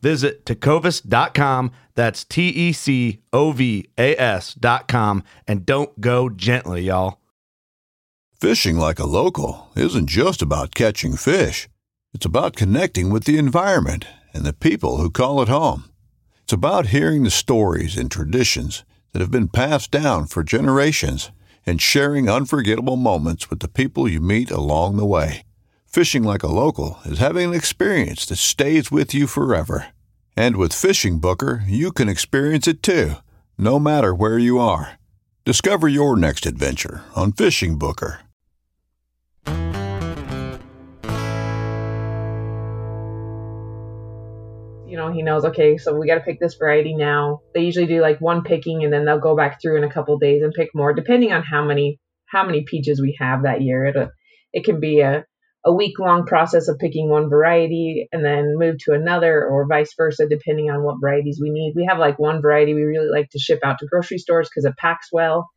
Visit tecovas.com. That's T E C O V A S.com. And don't go gently, y'all. Fishing like a local isn't just about catching fish, it's about connecting with the environment and the people who call it home. It's about hearing the stories and traditions that have been passed down for generations and sharing unforgettable moments with the people you meet along the way. Fishing like a local is having an experience that stays with you forever. And with Fishing Booker, you can experience it too, no matter where you are. Discover your next adventure on Fishing Booker. You know, he knows, okay, so we got to pick this variety now. They usually do like one picking and then they'll go back through in a couple days and pick more, depending on how many how many peaches we have that year. It, it can be a a week long process of picking one variety and then move to another or vice versa depending on what varieties we need. We have like one variety we really like to ship out to grocery stores because it packs well.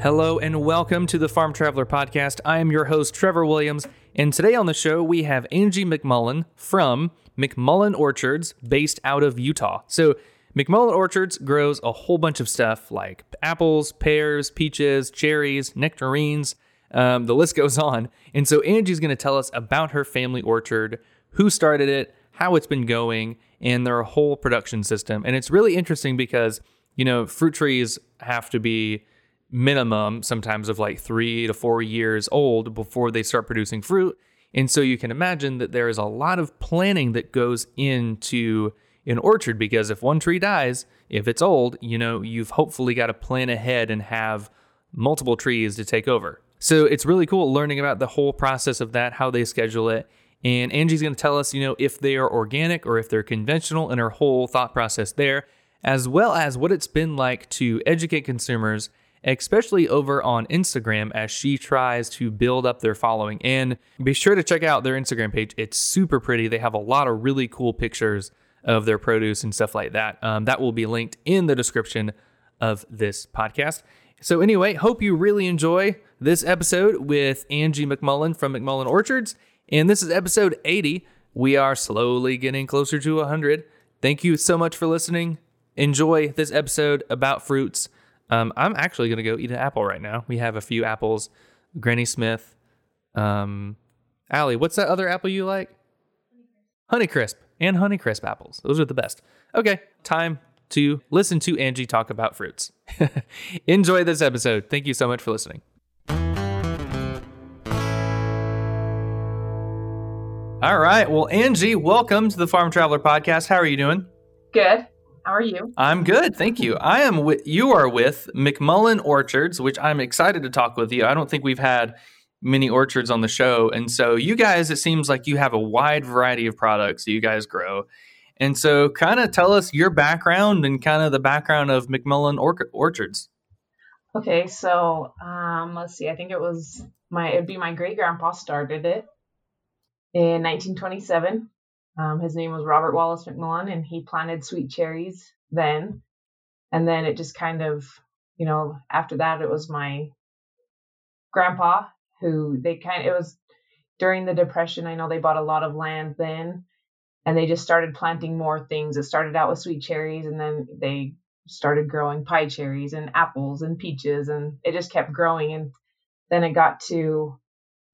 Hello and welcome to the Farm Traveler Podcast. I am your host, Trevor Williams, and today on the show we have Angie McMullen from McMullen Orchards based out of Utah. So, McMullen Orchards grows a whole bunch of stuff like apples, pears, peaches, cherries, nectarines. Um, the list goes on. And so Angie's going to tell us about her family orchard, who started it, how it's been going, and their whole production system. And it's really interesting because, you know, fruit trees have to be minimum sometimes of like three to four years old before they start producing fruit. And so you can imagine that there is a lot of planning that goes into an orchard because if one tree dies, if it's old, you know, you've hopefully got to plan ahead and have multiple trees to take over. So it's really cool learning about the whole process of that, how they schedule it. And Angie's going to tell us, you know, if they are organic or if they're conventional and her whole thought process there, as well as what it's been like to educate consumers, especially over on Instagram as she tries to build up their following. And be sure to check out their Instagram page. It's super pretty. They have a lot of really cool pictures of their produce and stuff like that. Um, that will be linked in the description of this podcast. So, anyway, hope you really enjoy this episode with Angie McMullen from McMullen Orchards. And this is episode 80. We are slowly getting closer to 100. Thank you so much for listening. Enjoy this episode about fruits. Um, I'm actually going to go eat an apple right now. We have a few apples. Granny Smith. Um, Allie, what's that other apple you like? Honeycrisp and Honeycrisp apples. Those are the best. Okay, time to listen to Angie talk about fruits. Enjoy this episode. Thank you so much for listening. All right. Well, Angie, welcome to the Farm Traveler Podcast. How are you doing? Good. How are you? I'm good, thank you. I am with you are with McMullen Orchards, which I'm excited to talk with you. I don't think we've had many orchards on the show. And so you guys, it seems like you have a wide variety of products that you guys grow. And so kind of tell us your background and kind of the background of McMullen or- Orchards. Okay, so um, let's see. I think it was my it'd be my great grandpa started it in 1927. Um, his name was Robert Wallace McMullen, and he planted sweet cherries then. And then it just kind of, you know, after that, it was my grandpa who they kind of, it was during the Depression. I know they bought a lot of land then, and they just started planting more things. It started out with sweet cherries, and then they started growing pie cherries and apples and peaches, and it just kept growing. And then it got to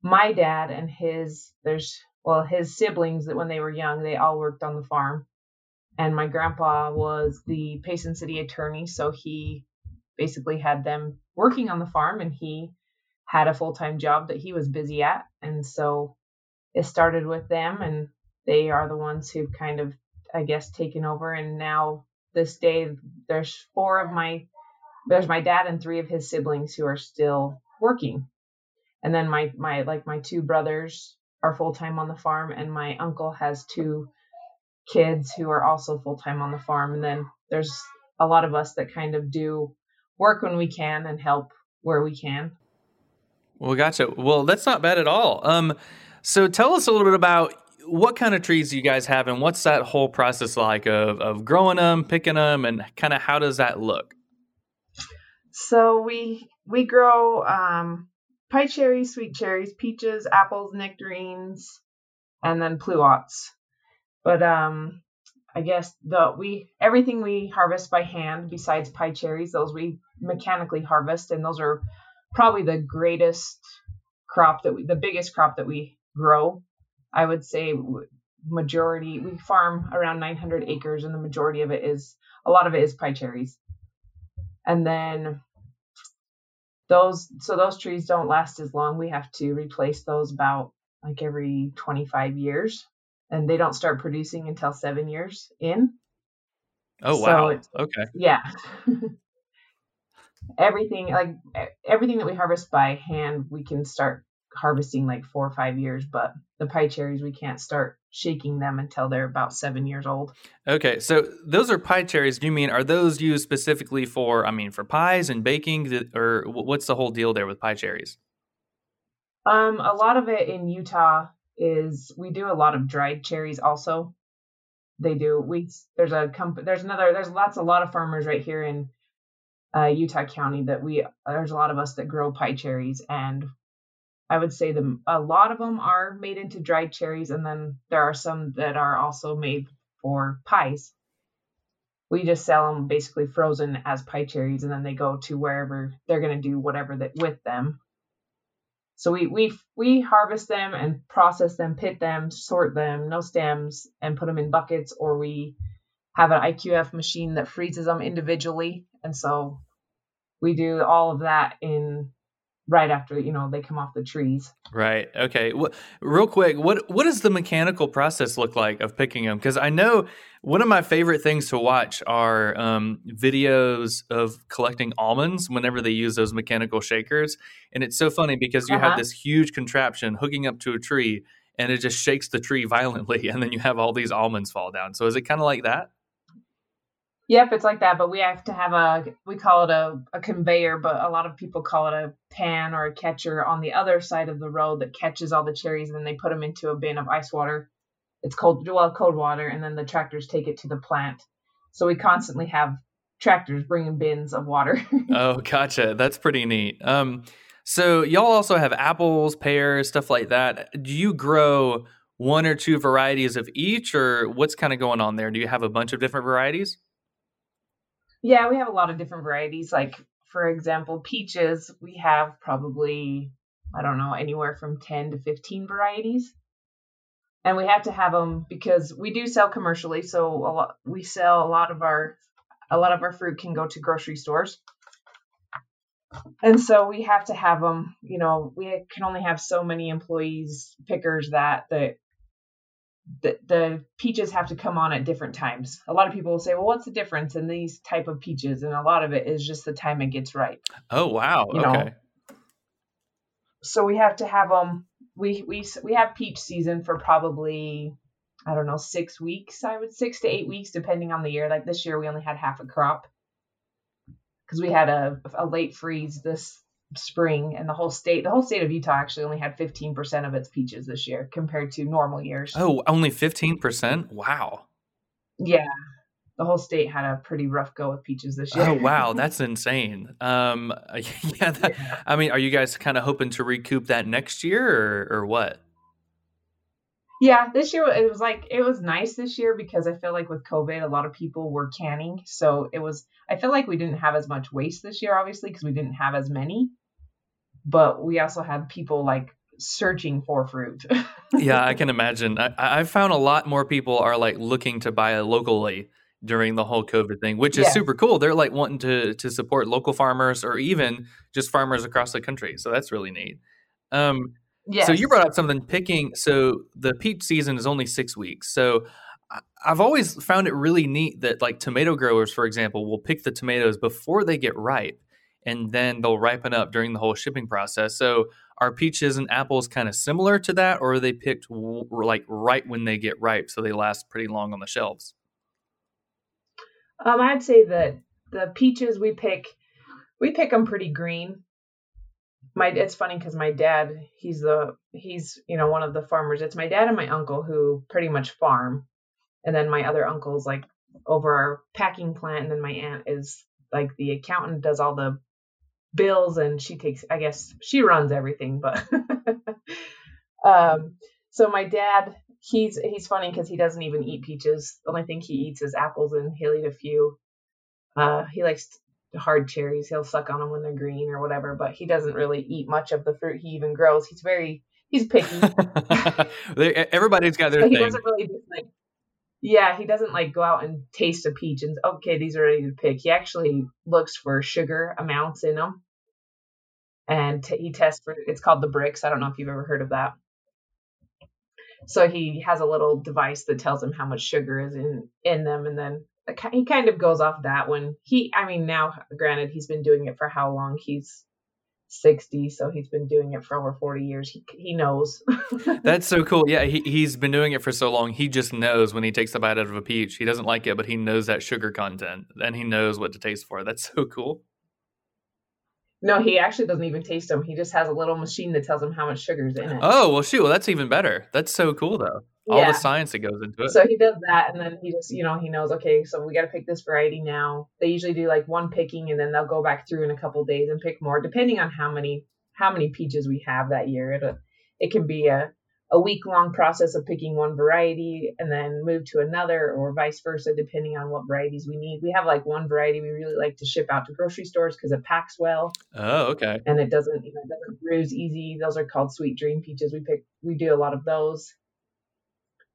my dad and his, there's well, his siblings that when they were young, they all worked on the farm. And my grandpa was the Payson City attorney, so he basically had them working on the farm and he had a full time job that he was busy at. And so it started with them, and they are the ones who've kind of, I guess, taken over. And now, this day, there's four of my, there's my dad and three of his siblings who are still working. And then my, my, like my two brothers are full time on the farm, and my uncle has two kids who are also full time on the farm. And then there's a lot of us that kind of do work when we can and help where we can. Well, gotcha. Well, that's not bad at all. Um, so tell us a little bit about what kind of trees you guys have and what's that whole process like of, of growing them, picking them, and kind of how does that look? So we we grow um, pie cherries, sweet cherries, peaches, apples, nectarines, and then pluots. But um, I guess the we everything we harvest by hand besides pie cherries, those we mechanically harvest, and those are probably the greatest crop that we, the biggest crop that we grow. I would say majority we farm around 900 acres, and the majority of it is a lot of it is pie cherries. And then those so those trees don't last as long. We have to replace those about like every 25 years and they don't start producing until 7 years in. Oh wow. okay. Yeah. everything like everything that we harvest by hand, we can start harvesting like 4 or 5 years, but the pie cherries we can't start shaking them until they're about seven years old. Okay, so those are pie cherries. Do you mean are those used specifically for? I mean, for pies and baking, or what's the whole deal there with pie cherries? Um, a lot of it in Utah is we do a lot of dried cherries. Also, they do. We there's a company. There's another. There's lots a lot of farmers right here in uh, Utah County that we. There's a lot of us that grow pie cherries, and I would say the a lot of them are made into dried cherries, and then there are some that are also made for pies. We just sell them basically frozen as pie cherries, and then they go to wherever they're going to do whatever that with them. So we we we harvest them and process them, pit them, sort them, no stems, and put them in buckets, or we have an IQF machine that freezes them individually, and so we do all of that in right after you know they come off the trees. Right. Okay. Well, real quick, what what does the mechanical process look like of picking them? Because I know one of my favorite things to watch are um, videos of collecting almonds whenever they use those mechanical shakers, and it's so funny because you uh-huh. have this huge contraption hooking up to a tree, and it just shakes the tree violently, and then you have all these almonds fall down. So is it kind of like that? Yep, it's like that, but we have to have a we call it a, a conveyor, but a lot of people call it a pan or a catcher on the other side of the road that catches all the cherries and then they put them into a bin of ice water. It's cold well cold water and then the tractors take it to the plant. So we constantly have tractors bringing bins of water. oh, gotcha. That's pretty neat. Um so y'all also have apples, pears, stuff like that. Do you grow one or two varieties of each or what's kind of going on there? Do you have a bunch of different varieties? Yeah, we have a lot of different varieties. Like, for example, peaches, we have probably, I don't know, anywhere from 10 to 15 varieties. And we have to have them because we do sell commercially. So lot, we sell a lot of our, a lot of our fruit can go to grocery stores. And so we have to have them, you know, we can only have so many employees, pickers that, that the, the peaches have to come on at different times. A lot of people will say, "Well, what's the difference in these type of peaches?" And a lot of it is just the time it gets ripe. Oh wow! You okay. Know? So we have to have them. We we we have peach season for probably I don't know six weeks. I would six to eight weeks depending on the year. Like this year, we only had half a crop because we had a a late freeze this spring and the whole state the whole state of utah actually only had 15% of its peaches this year compared to normal years. Oh only 15% wow. Yeah. The whole state had a pretty rough go with peaches this year. Oh wow. That's insane. Um yeah, that, yeah, i mean are you guys kind of hoping to recoup that next year or, or what? Yeah, this year it was like it was nice this year because I feel like with COVID, a lot of people were canning, so it was. I feel like we didn't have as much waste this year, obviously, because we didn't have as many but we also have people like searching for fruit. yeah, I can imagine. I, I've found a lot more people are like looking to buy locally during the whole COVID thing, which is yes. super cool. They're like wanting to to support local farmers or even just farmers across the country. So that's really neat. Um, yes. So you brought up something picking. So the peach season is only six weeks. So I've always found it really neat that like tomato growers, for example, will pick the tomatoes before they get ripe and then they'll ripen up during the whole shipping process. So are peaches and apples kind of similar to that, or are they picked w- like right when they get ripe, so they last pretty long on the shelves? Um, I'd say that the peaches we pick, we pick them pretty green. My it's funny because my dad, he's the he's you know one of the farmers. It's my dad and my uncle who pretty much farm, and then my other uncle's like over our packing plant, and then my aunt is like the accountant, does all the bills, and she takes I guess she runs everything, but um. So my dad, he's he's funny because he doesn't even eat peaches. The only thing he eats is apples, and he'll eat a few. Uh, he likes hard cherries. He'll suck on them when they're green or whatever, but he doesn't really eat much of the fruit he even grows. He's very he's picky. Everybody's got their so thing. He doesn't really like yeah, he doesn't like go out and taste a peach and okay, these are ready to pick. He actually looks for sugar amounts in them, and t- he tests for. It's called the Brix. I don't know if you've ever heard of that. So he has a little device that tells him how much sugar is in in them, and then he kind of goes off that when he. I mean, now granted, he's been doing it for how long? He's 60 so he's been doing it for over 40 years. He, he knows. That's so cool. Yeah he, he's been doing it for so long he just knows when he takes a bite out of a peach. He doesn't like it but he knows that sugar content and he knows what to taste for. That's so cool. No he actually doesn't even taste them he just has a little machine that tells him how much sugar's in it. Oh well shoot well that's even better. That's so cool though all the science that goes into it. So he does that and then he just you know he knows okay so we got to pick this variety now. They usually do like one picking and then they'll go back through in a couple days and pick more depending on how many how many peaches we have that year. It, it can be a a week long process of picking one variety and then move to another or vice versa depending on what varieties we need. We have like one variety we really like to ship out to grocery stores because it packs well. Oh okay. And it doesn't you know it doesn't bruise easy. Those are called sweet dream peaches. We pick we do a lot of those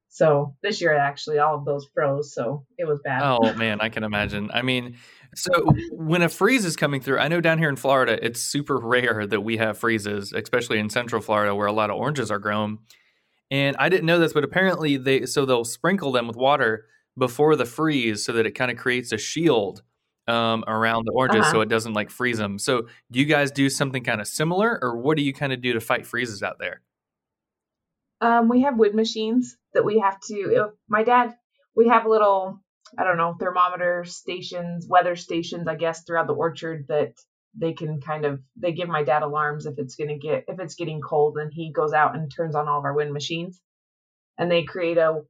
so this year, actually, all of those froze. So it was bad. Oh man, I can imagine. I mean, so when a freeze is coming through, I know down here in Florida, it's super rare that we have freezes, especially in Central Florida where a lot of oranges are grown. And I didn't know this, but apparently they so they'll sprinkle them with water before the freeze so that it kind of creates a shield um, around the oranges uh-huh. so it doesn't like freeze them. So do you guys do something kind of similar, or what do you kind of do to fight freezes out there? Um, we have wind machines that we have to. my dad, we have little, I don't know, thermometer stations, weather stations, I guess, throughout the orchard that they can kind of they give my dad alarms if it's gonna get if it's getting cold, and he goes out and turns on all of our wind machines, and they create a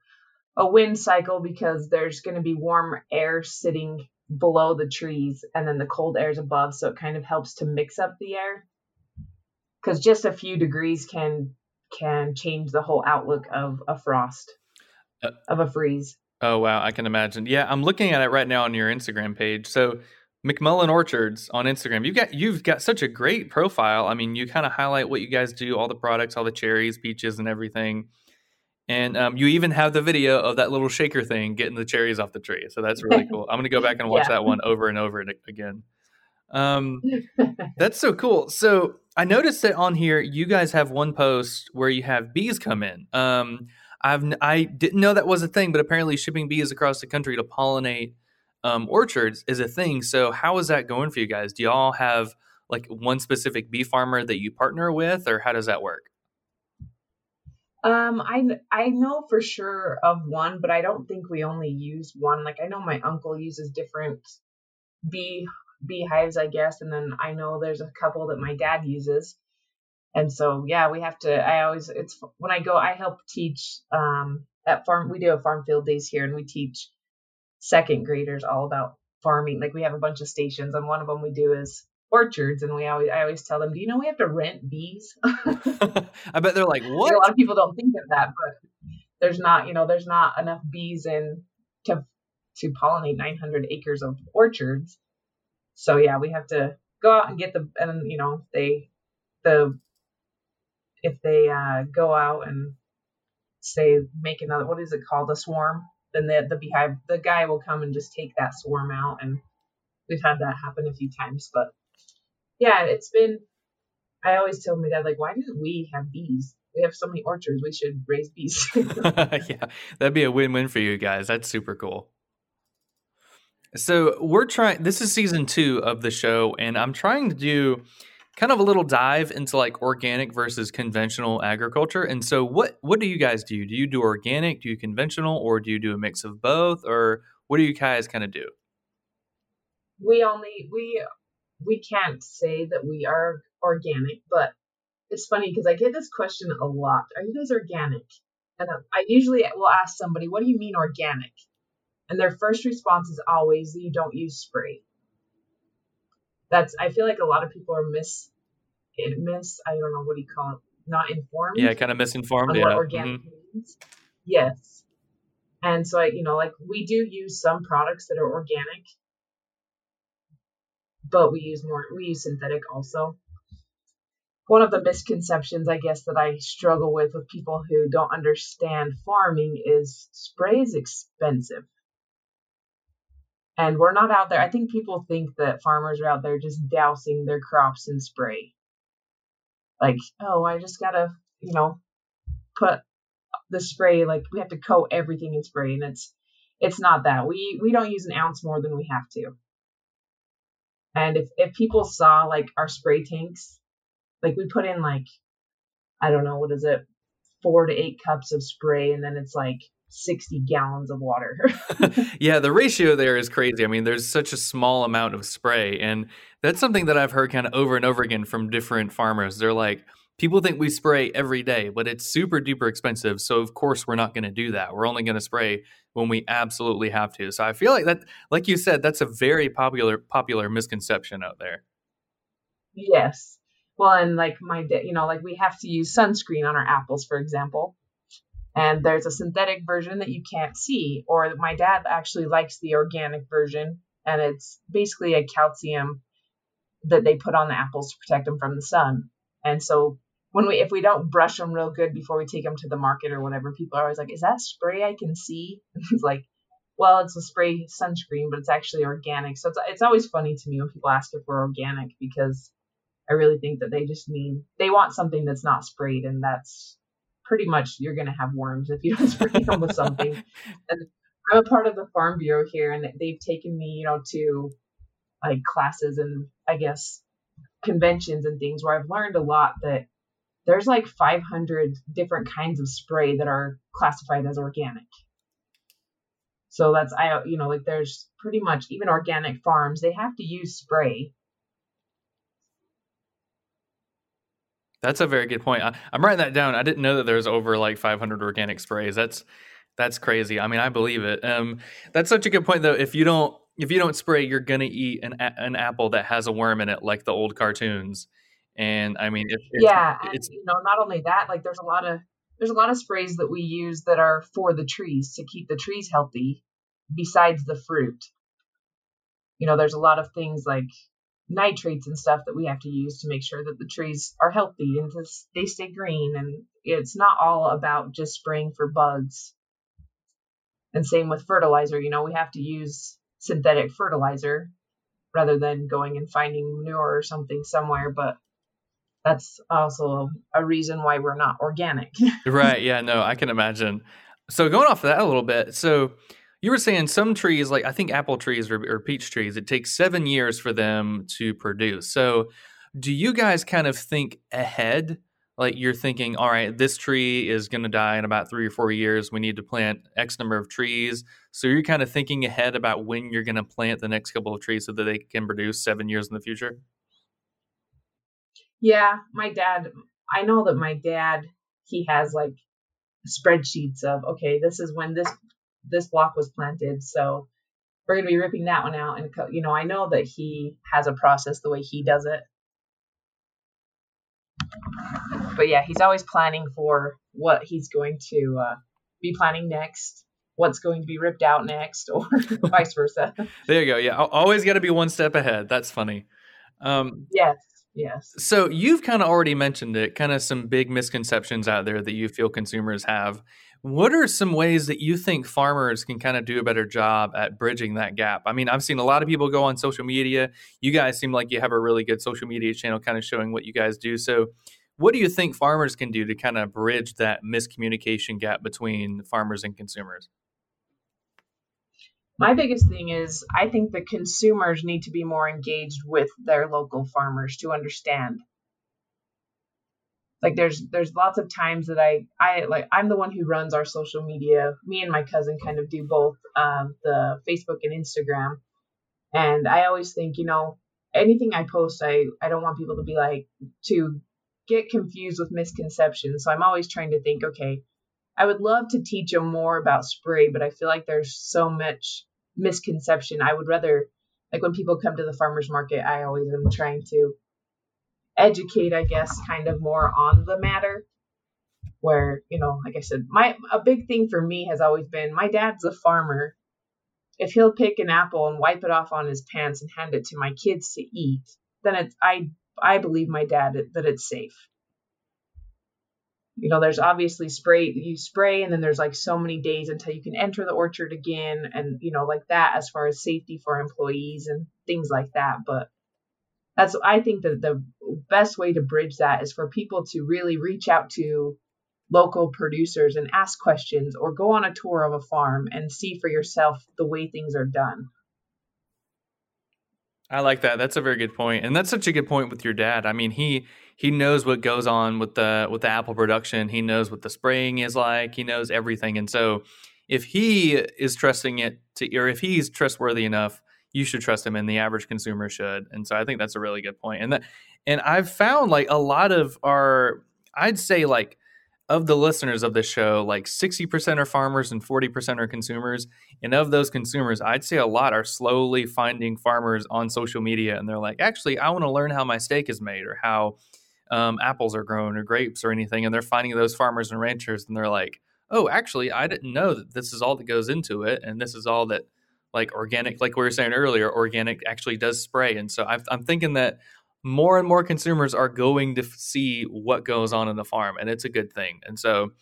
a wind cycle because there's going to be warm air sitting below the trees and then the cold air is above so it kind of helps to mix up the air because just a few degrees can can change the whole outlook of a frost, uh, of a freeze. Oh wow, I can imagine. Yeah, I'm looking at it right now on your Instagram page. So McMullen Orchards on Instagram. You've got you've got such a great profile. I mean, you kind of highlight what you guys do, all the products, all the cherries, peaches, and everything. And um, you even have the video of that little shaker thing getting the cherries off the tree. So that's really cool. I'm going to go back and watch yeah. that one over and over again. Um, that's so cool. So I noticed that on here you guys have one post where you have bees come in. Um, I've I didn't know that was a thing, but apparently shipping bees across the country to pollinate um, orchards is a thing. So how is that going for you guys? Do y'all have like one specific bee farmer that you partner with, or how does that work? Um, I I know for sure of one, but I don't think we only use one. Like I know my uncle uses different bee beehives, I guess. And then I know there's a couple that my dad uses. And so, yeah, we have to, I always, it's when I go, I help teach um, at farm, we do a farm field days here and we teach second graders all about farming. Like we have a bunch of stations and one of them we do is orchards and we always I always tell them, do you know we have to rent bees? I bet they're like, what? a lot of people don't think of that, but there's not, you know, there's not enough bees in to to pollinate 900 acres of orchards. So yeah, we have to go out and get the and you know they the if they uh, go out and say make another what is it called? A swarm? Then the the beehive the guy will come and just take that swarm out and we've had that happen a few times but yeah it's been I always tell my dad like why do we have bees? We have so many orchards we should raise bees. Yeah that'd be a win-win for you guys that's super cool So we're trying. This is season two of the show, and I'm trying to do kind of a little dive into like organic versus conventional agriculture. And so, what what do you guys do? Do you do organic? Do you conventional, or do you do a mix of both, or what do you guys kind of do? We only we we can't say that we are organic, but it's funny because I get this question a lot. Are you guys organic? And um, I usually will ask somebody, "What do you mean organic?" And their first response is always that you don't use spray. That's I feel like a lot of people are miss miss I don't know what do you call it not informed. Yeah, kind of misinformed. On yeah. what organic mm-hmm. means. Yes. And so I, you know, like we do use some products that are organic, but we use more we use synthetic also. One of the misconceptions I guess that I struggle with with people who don't understand farming is spray is expensive and we're not out there. I think people think that farmers are out there just dousing their crops in spray. Like, oh, I just gotta, you know, put the spray. Like, we have to coat everything in spray, and it's it's not that. We we don't use an ounce more than we have to. And if if people saw like our spray tanks, like we put in like, I don't know what is it, four to eight cups of spray, and then it's like 60 gallons of water. yeah, the ratio there is crazy. I mean, there's such a small amount of spray. And that's something that I've heard kind of over and over again from different farmers. They're like, people think we spray every day, but it's super duper expensive. So, of course, we're not going to do that. We're only going to spray when we absolutely have to. So, I feel like that, like you said, that's a very popular, popular misconception out there. Yes. Well, and like my, you know, like we have to use sunscreen on our apples, for example and there's a synthetic version that you can't see or my dad actually likes the organic version and it's basically a calcium that they put on the apples to protect them from the sun. And so when we if we don't brush them real good before we take them to the market or whatever people are always like is that spray i can see? And it's like well it's a spray sunscreen but it's actually organic. So it's, it's always funny to me when people ask if we're organic because i really think that they just mean they want something that's not sprayed and that's pretty much you're going to have worms if you don't spray them with something. And I'm a part of the Farm Bureau here, and they've taken me, you know, to like classes and I guess conventions and things where I've learned a lot that there's like 500 different kinds of spray that are classified as organic. So that's I you know like there's pretty much even organic farms they have to use spray That's a very good point. I, am writing that down. I didn't know that there's over like 500 organic sprays. That's that's crazy. I mean, I believe it. Um, that's such a good point, though. If you don't if you don't spray, you're gonna eat an an apple that has a worm in it, like the old cartoons. And I mean, if, if yeah, it's you know, not only that, like there's a lot of there's a lot of sprays that we use that are for the trees to keep the trees healthy, besides the fruit. You know, there's a lot of things like nitrates and stuff that we have to use to make sure that the trees are healthy and they stay green. And it's not all about just spraying for bugs. And same with fertilizer, you know, we have to use synthetic fertilizer rather than going and finding manure or something somewhere. But that's also a reason why we're not organic. right. Yeah. No, I can imagine. So going off of that a little bit. So you were saying some trees, like I think apple trees or, or, peach trees, it takes seven years for them to produce. So, do you guys kind of think ahead? Like you're thinking, all right, this tree is going to die in about three or four years. We need to plant X number of trees. So you're kind of thinking ahead about when you're going to plant the next couple of trees so that they can produce seven years in the future. Yeah, my dad. I know that my dad he has like spreadsheets of okay, this is when this this block was planted. So we're going to be ripping that one out. And, you know, I know that he has a process the way he does it. But yeah, he's always planning for what he's going to uh, be planning next, what's going to be ripped out next, or vice versa. There you go. Yeah, always got to be one step ahead. That's funny. Um, yes. Yes. So you've kind of already mentioned it, kind of some big misconceptions out there that you feel consumers have. What are some ways that you think farmers can kind of do a better job at bridging that gap? I mean, I've seen a lot of people go on social media. You guys seem like you have a really good social media channel kind of showing what you guys do. So, what do you think farmers can do to kind of bridge that miscommunication gap between farmers and consumers? my biggest thing is I think the consumers need to be more engaged with their local farmers to understand. Like there's there's lots of times that I I like I'm the one who runs our social media. Me and my cousin kind of do both um, the Facebook and Instagram. And I always think, you know, anything I post, I I don't want people to be like to get confused with misconceptions. So I'm always trying to think, okay, I would love to teach them more about spray, but I feel like there's so much misconception. I would rather, like when people come to the farmers market, I always am trying to educate, I guess, kind of more on the matter. Where, you know, like I said, my a big thing for me has always been my dad's a farmer. If he'll pick an apple and wipe it off on his pants and hand it to my kids to eat, then it's I I believe my dad that it's safe you know there's obviously spray you spray and then there's like so many days until you can enter the orchard again and you know like that as far as safety for employees and things like that but that's i think that the best way to bridge that is for people to really reach out to local producers and ask questions or go on a tour of a farm and see for yourself the way things are done I like that. That's a very good point. And that's such a good point with your dad. I mean, he he knows what goes on with the with the apple production. He knows what the spraying is like. He knows everything. And so if he is trusting it to or if he's trustworthy enough, you should trust him and the average consumer should. And so I think that's a really good point. And that and I've found like a lot of our I'd say like of the listeners of the show, like 60% are farmers and 40% are consumers. And of those consumers, I'd say a lot are slowly finding farmers on social media. And they're like, actually, I want to learn how my steak is made or how um, apples are grown or grapes or anything. And they're finding those farmers and ranchers and they're like, oh, actually, I didn't know that this is all that goes into it. And this is all that, like, organic, like we were saying earlier, organic actually does spray. And so i I'm thinking that more and more consumers are going to see what goes on in the farm, and it's a good thing. And so,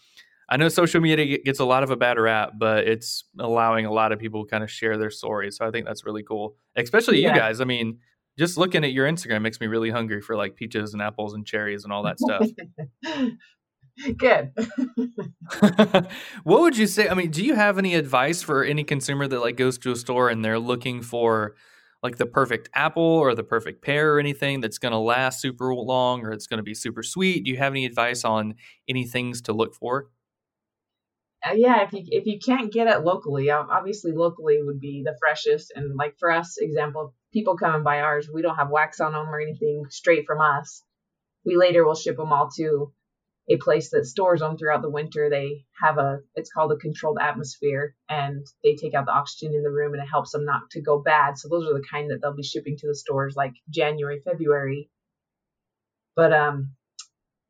I know social media gets a lot of a bad rap, but it's allowing a lot of people kind of share their stories. So I think that's really cool, especially yeah. you guys. I mean, just looking at your Instagram makes me really hungry for like peaches and apples and cherries and all that stuff. Good. what would you say? I mean, do you have any advice for any consumer that like goes to a store and they're looking for like the perfect apple or the perfect pear or anything that's going to last super long or it's going to be super sweet? Do you have any advice on any things to look for? Uh, yeah, if you if you can't get it locally, obviously locally would be the freshest. And like for us, example, people come and buy ours, we don't have wax on them or anything straight from us. We later will ship them all to a place that stores them throughout the winter. They have a, it's called a controlled atmosphere, and they take out the oxygen in the room and it helps them not to go bad. So those are the kind that they'll be shipping to the stores like January, February. But um,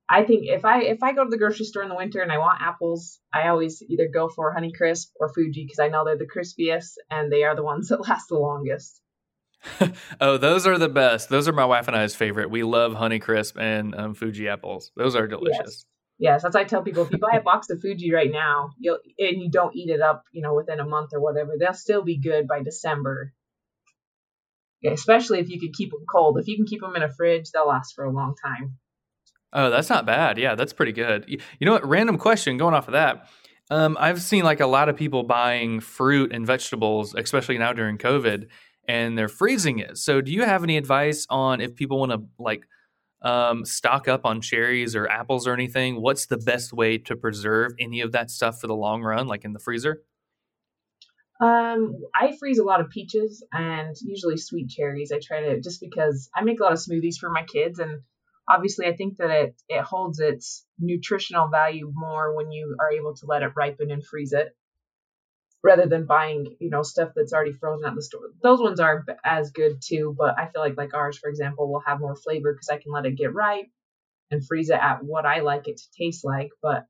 I think if I if I go to the grocery store in the winter and I want apples, I always either go for Honeycrisp or Fuji because I know they're the crispiest and they are the ones that last the longest. oh, those are the best. Those are my wife and I's favorite. We love Honeycrisp and um, Fuji apples. Those are delicious. Yes. yes, that's why I tell people if you buy a box of Fuji right now, you'll and you don't eat it up, you know, within a month or whatever, they'll still be good by December. Yeah, especially if you can keep them cold. If you can keep them in a fridge, they'll last for a long time. Oh, that's not bad. Yeah, that's pretty good. You know what? Random question going off of that. Um, I've seen like a lot of people buying fruit and vegetables, especially now during COVID, and they're freezing it. So, do you have any advice on if people want to like um, stock up on cherries or apples or anything? What's the best way to preserve any of that stuff for the long run, like in the freezer? Um, I freeze a lot of peaches and usually sweet cherries. I try to just because I make a lot of smoothies for my kids, and obviously I think that it it holds its nutritional value more when you are able to let it ripen and freeze it rather than buying you know stuff that's already frozen at the store. Those ones aren't as good too but i feel like like ours for example will have more flavor because i can let it get ripe and freeze it at what i like it to taste like but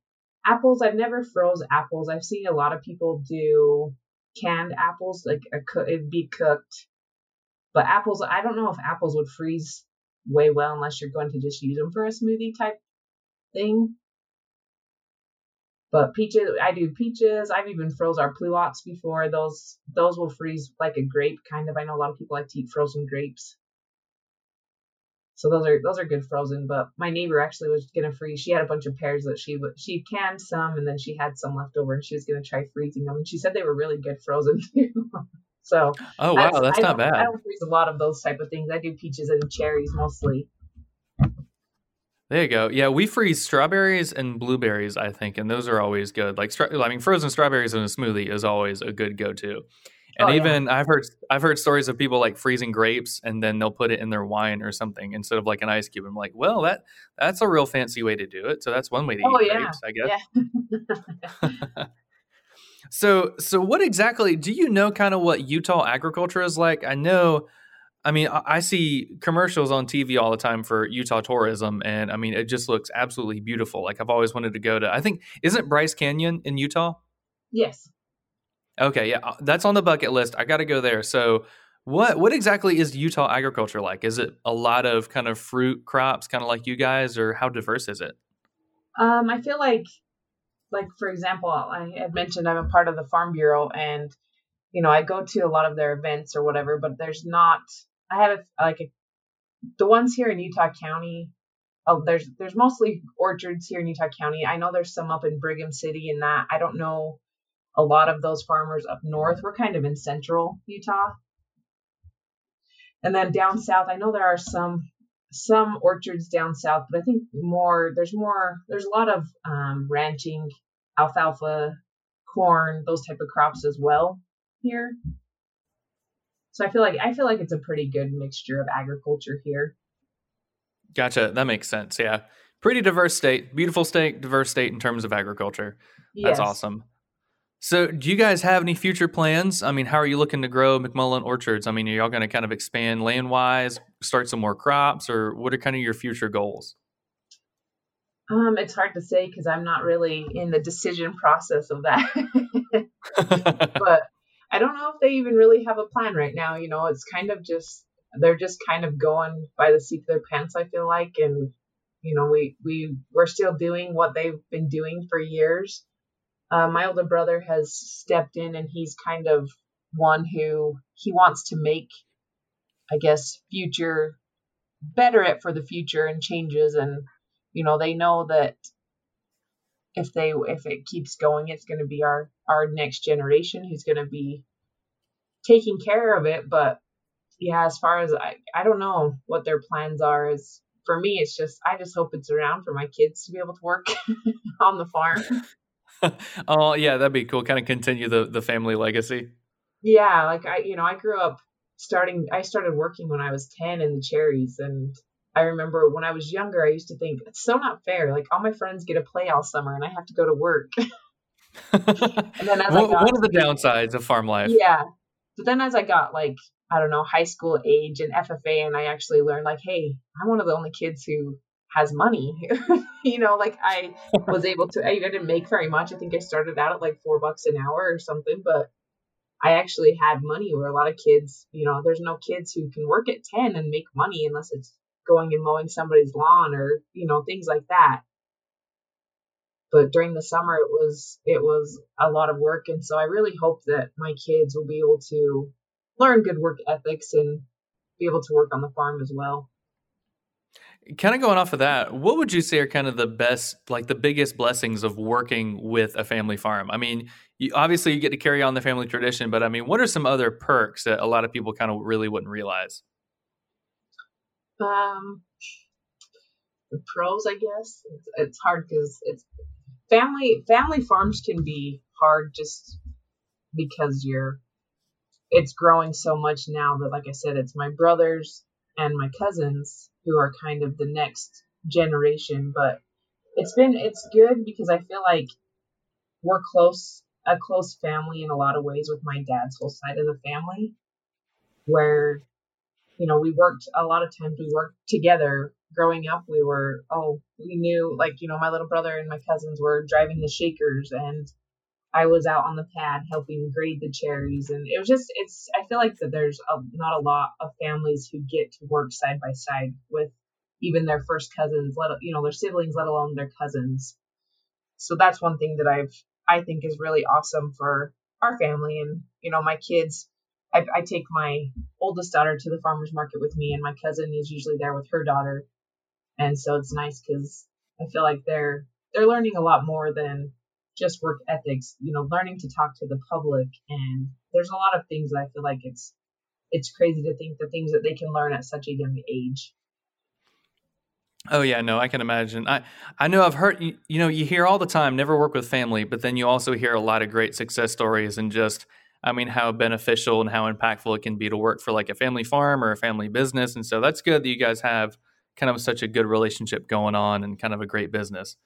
apples i've never froze apples. I've seen a lot of people do canned apples like a, it'd be cooked but apples i don't know if apples would freeze way well unless you're going to just use them for a smoothie type thing but peaches, I do peaches. I've even froze our pluots before. Those those will freeze like a grape, kind of. I know a lot of people like to eat frozen grapes. So those are those are good frozen. But my neighbor actually was gonna freeze. She had a bunch of pears that she she canned some, and then she had some left over, and she was gonna try freezing them. And she said they were really good frozen too. So oh wow, that's, not bad. I don't freeze a lot of those type of things. I do peaches and cherries mostly. There you go. Yeah, we freeze strawberries and blueberries, I think, and those are always good. Like, I mean, frozen strawberries in a smoothie is always a good go-to. And oh, even yeah. I've heard I've heard stories of people like freezing grapes and then they'll put it in their wine or something instead of like an ice cube. I'm like, well, that that's a real fancy way to do it. So that's one way to oh, eat yeah. grapes, I guess. Yeah. so so what exactly do you know kind of what Utah agriculture is like? I know I mean, I see commercials on TV all the time for Utah tourism, and I mean, it just looks absolutely beautiful. Like I've always wanted to go to. I think isn't Bryce Canyon in Utah? Yes. Okay, yeah, uh, that's on the bucket list. I got to go there. So, what what exactly is Utah agriculture like? Is it a lot of kind of fruit crops, kind of like you guys, or how diverse is it? Um, I feel like, like for example, I had mentioned I'm a part of the Farm Bureau, and you know I go to a lot of their events or whatever, but there's not I have a, like a, the ones here in Utah County. Oh, there's there's mostly orchards here in Utah County. I know there's some up in Brigham City and that. I don't know a lot of those farmers up north. We're kind of in central Utah. And then down south, I know there are some some orchards down south, but I think more there's more there's a lot of um, ranching, alfalfa, corn, those type of crops as well here. So I feel like I feel like it's a pretty good mixture of agriculture here. Gotcha. That makes sense. Yeah. Pretty diverse state. Beautiful state, diverse state in terms of agriculture. That's yes. awesome. So, do you guys have any future plans? I mean, how are you looking to grow McMullen Orchards? I mean, are y'all going to kind of expand land wise, start some more crops, or what are kind of your future goals? Um, it's hard to say because I'm not really in the decision process of that. but I don't know if they even really have a plan right now. You know, it's kind of just they're just kind of going by the seat of their pants. I feel like, and you know, we we we're still doing what they've been doing for years. Uh, my older brother has stepped in, and he's kind of one who he wants to make, I guess, future better it for the future and changes and you know they know that if they if it keeps going it's going to be our our next generation who's going to be taking care of it but yeah as far as i i don't know what their plans are. Is for me it's just i just hope it's around for my kids to be able to work on the farm. Oh yeah that'd be cool. Kind of continue the the family legacy. Yeah like i you know i grew up starting i started working when i was 10 in the cherries and I remember when I was younger, I used to think it's so not fair. Like all my friends get to play all summer, and I have to go to work. and then as one, got, one of the downsides of farm life. Yeah, but then as I got like I don't know high school age and FFA, and I actually learned like, hey, I'm one of the only kids who has money. you know, like I was able to. I didn't make very much. I think I started out at like four bucks an hour or something, but I actually had money where a lot of kids, you know, there's no kids who can work at 10 and make money unless it's going and mowing somebody's lawn or you know things like that. But during the summer it was it was a lot of work and so i really hope that my kids will be able to learn good work ethics and be able to work on the farm as well. Kind of going off of that what would you say are kind of the best like the biggest blessings of working with a family farm? I mean you, obviously you get to carry on the family tradition but i mean what are some other perks that a lot of people kind of really wouldn't realize um, the pros, I guess. It's, it's hard because it's family. Family farms can be hard just because you're. It's growing so much now that, like I said, it's my brothers and my cousins who are kind of the next generation. But it's been it's good because I feel like we're close a close family in a lot of ways with my dad's whole side of the family where you know, we worked a lot of times we worked together. Growing up, we were, oh, we knew, like, you know, my little brother and my cousins were driving the shakers and I was out on the pad helping grade the cherries. And it was just, it's, I feel like that there's a, not a lot of families who get to work side by side with even their first cousins, let, you know, their siblings, let alone their cousins. So that's one thing that I've, I think is really awesome for our family. And, you know, my kids, I, I take my oldest daughter to the farmers market with me, and my cousin is usually there with her daughter, and so it's nice because I feel like they're they're learning a lot more than just work ethics, you know, learning to talk to the public. And there's a lot of things that I feel like it's, it's crazy to think the things that they can learn at such a young age. Oh yeah, no, I can imagine. I I know I've heard you, you know you hear all the time never work with family, but then you also hear a lot of great success stories and just I mean how beneficial and how impactful it can be to work for like a family farm or a family business. And so that's good that you guys have kind of such a good relationship going on and kind of a great business.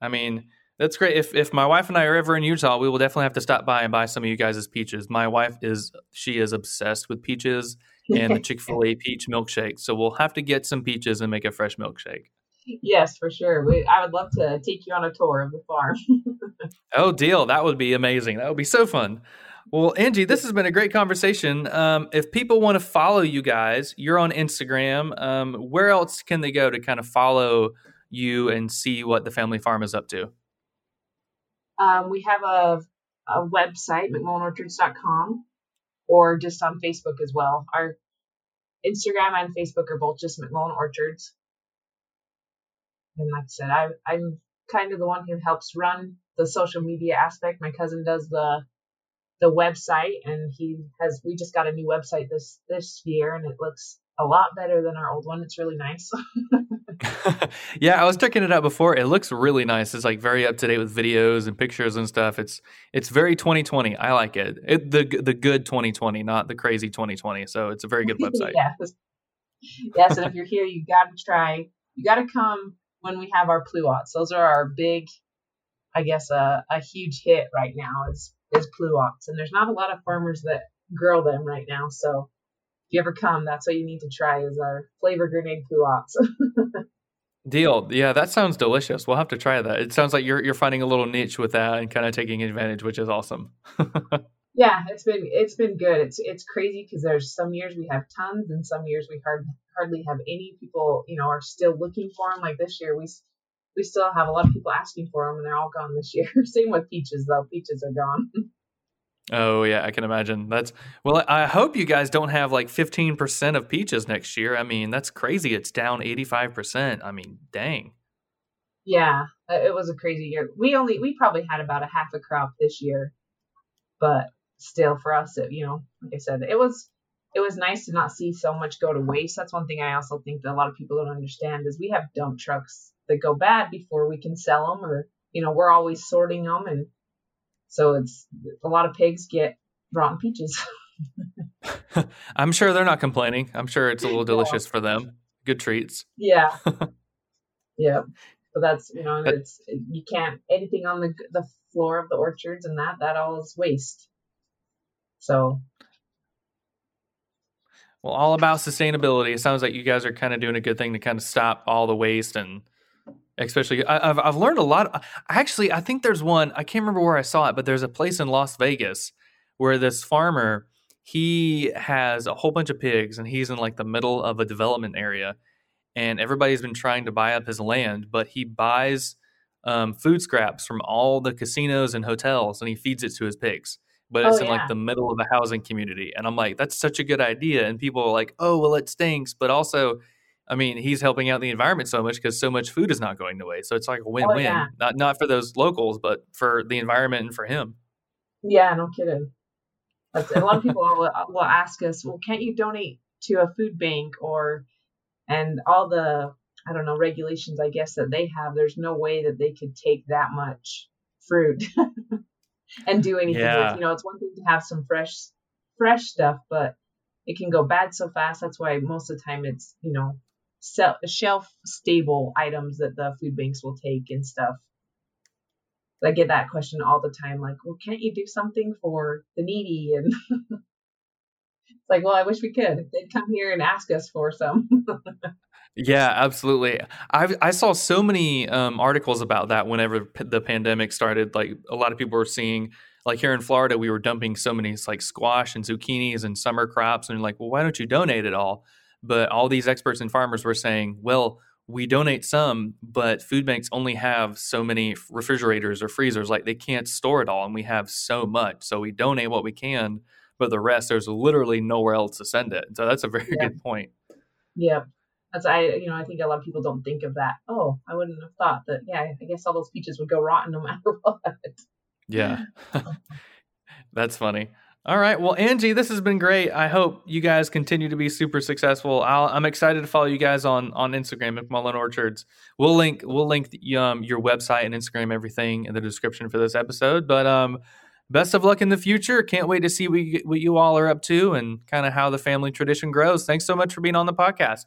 I mean, that's great. If if my wife and I are ever in Utah, we will definitely have to stop by and buy some of you guys' peaches. My wife is she is obsessed with peaches and the Chick Fil A peach milkshake, so we'll have to get some peaches and make a fresh milkshake. Yes, for sure. We, I would love to take you on a tour of the farm. oh, deal! That would be amazing. That would be so fun. Well, Angie, this has been a great conversation. Um, if people want to follow you guys, you're on Instagram. Um, where else can they go to kind of follow you and see what the family farm is up to? Um, we have a, a website, McMullenOrchards.com, or just on Facebook as well. Our Instagram and Facebook are both just McMullen Orchards. And like I said, I, I'm kind of the one who helps run the social media aspect. My cousin does the the website, and he has. We just got a new website this this year, and it looks a lot better than our old one. It's really nice. yeah, I was checking it out before. It looks really nice. It's like very up to date with videos and pictures and stuff. It's it's very 2020. I like it. it the the good 2020, not the crazy 2020. So it's a very good website. yes. Yes, and if you're here, you got to try. You got to come when we have our pluots. Those are our big, I guess, a a huge hit right now is is pluots, and there's not a lot of farmers that grow them right now. So if you ever come, that's what you need to try is our flavor grenade pluots. Deal. Yeah, that sounds delicious. We'll have to try that. It sounds like you're you're finding a little niche with that and kind of taking advantage, which is awesome. yeah, it's been it's been good. It's it's crazy because there's some years we have tons and some years we hard, hardly have any. People, you know, are still looking for them. Like this year, we we still have a lot of people asking for them, and they're all gone this year. Same with peaches, though. Peaches are gone. Oh yeah, I can imagine. That's well. I hope you guys don't have like fifteen percent of peaches next year. I mean, that's crazy. It's down eighty five percent. I mean, dang. Yeah, it was a crazy year. We only we probably had about a half a crop this year, but still for us, it, you know, like I said, it was it was nice to not see so much go to waste. That's one thing I also think that a lot of people don't understand is we have dump trucks that go bad before we can sell them, or you know, we're always sorting them and so it's a lot of pigs get rotten peaches. I'm sure they're not complaining. I'm sure it's a little delicious yeah. for them. Good treats. Yeah. yeah. But that's you know it's you can't anything on the the floor of the orchards and that that all is waste. So. Well, all about sustainability. It sounds like you guys are kind of doing a good thing to kind of stop all the waste and especially I, have I've learned a lot. Actually, I think there's one I can't remember where I saw it, but there's a place in Las Vegas where this farmer he has a whole bunch of pigs and he's in like the middle of a development area, and everybody's been trying to buy up his land, but he buys um, food scraps from all the casinos and hotels and he feeds it to his pigs. But oh, it's oh, in yeah. like the middle of the housing community, and I'm like, that's such a good idea. And people are like, oh well, it stinks, but also I mean, he's helping out the environment so much because so much food is not going to waste. So it's like a oh, win-win, oh, yeah. not not for those locals, but for the environment and for him. Yeah, no kidding. That's, a lot of people will, uh, will ask us, "Well, can't you donate to a food bank or?" And all the I don't know regulations, I guess that they have. There's no way that they could take that much fruit and do anything yeah. with. You know, it's one thing to have some fresh fresh stuff, but it can go bad so fast. That's why most of the time it's you know shelf stable items that the food banks will take and stuff. I get that question all the time, like, well, can't you do something for the needy? And it's like, well, I wish we could. They'd come here and ask us for some. yeah, absolutely. I I saw so many um, articles about that whenever p- the pandemic started. Like a lot of people were seeing, like here in Florida, we were dumping so many like squash and zucchinis and summer crops, and like, well, why don't you donate it all? But all these experts and farmers were saying, well, we donate some, but food banks only have so many refrigerators or freezers. Like they can't store it all, and we have so much. So we donate what we can, but the rest, there's literally nowhere else to send it. So that's a very yeah. good point. Yeah. That's I you know I think a lot of people don't think of that. Oh, I wouldn't have thought that. Yeah, I guess all those peaches would go rotten no matter what. Yeah, that's funny. All right. Well, Angie, this has been great. I hope you guys continue to be super successful. i am excited to follow you guys on on Instagram, McMullen Orchards. We'll link we'll link um, your website and Instagram, everything in the description for this episode. But um, best of luck in the future. Can't wait to see what you, what you all are up to and kind of how the family tradition grows. Thanks so much for being on the podcast.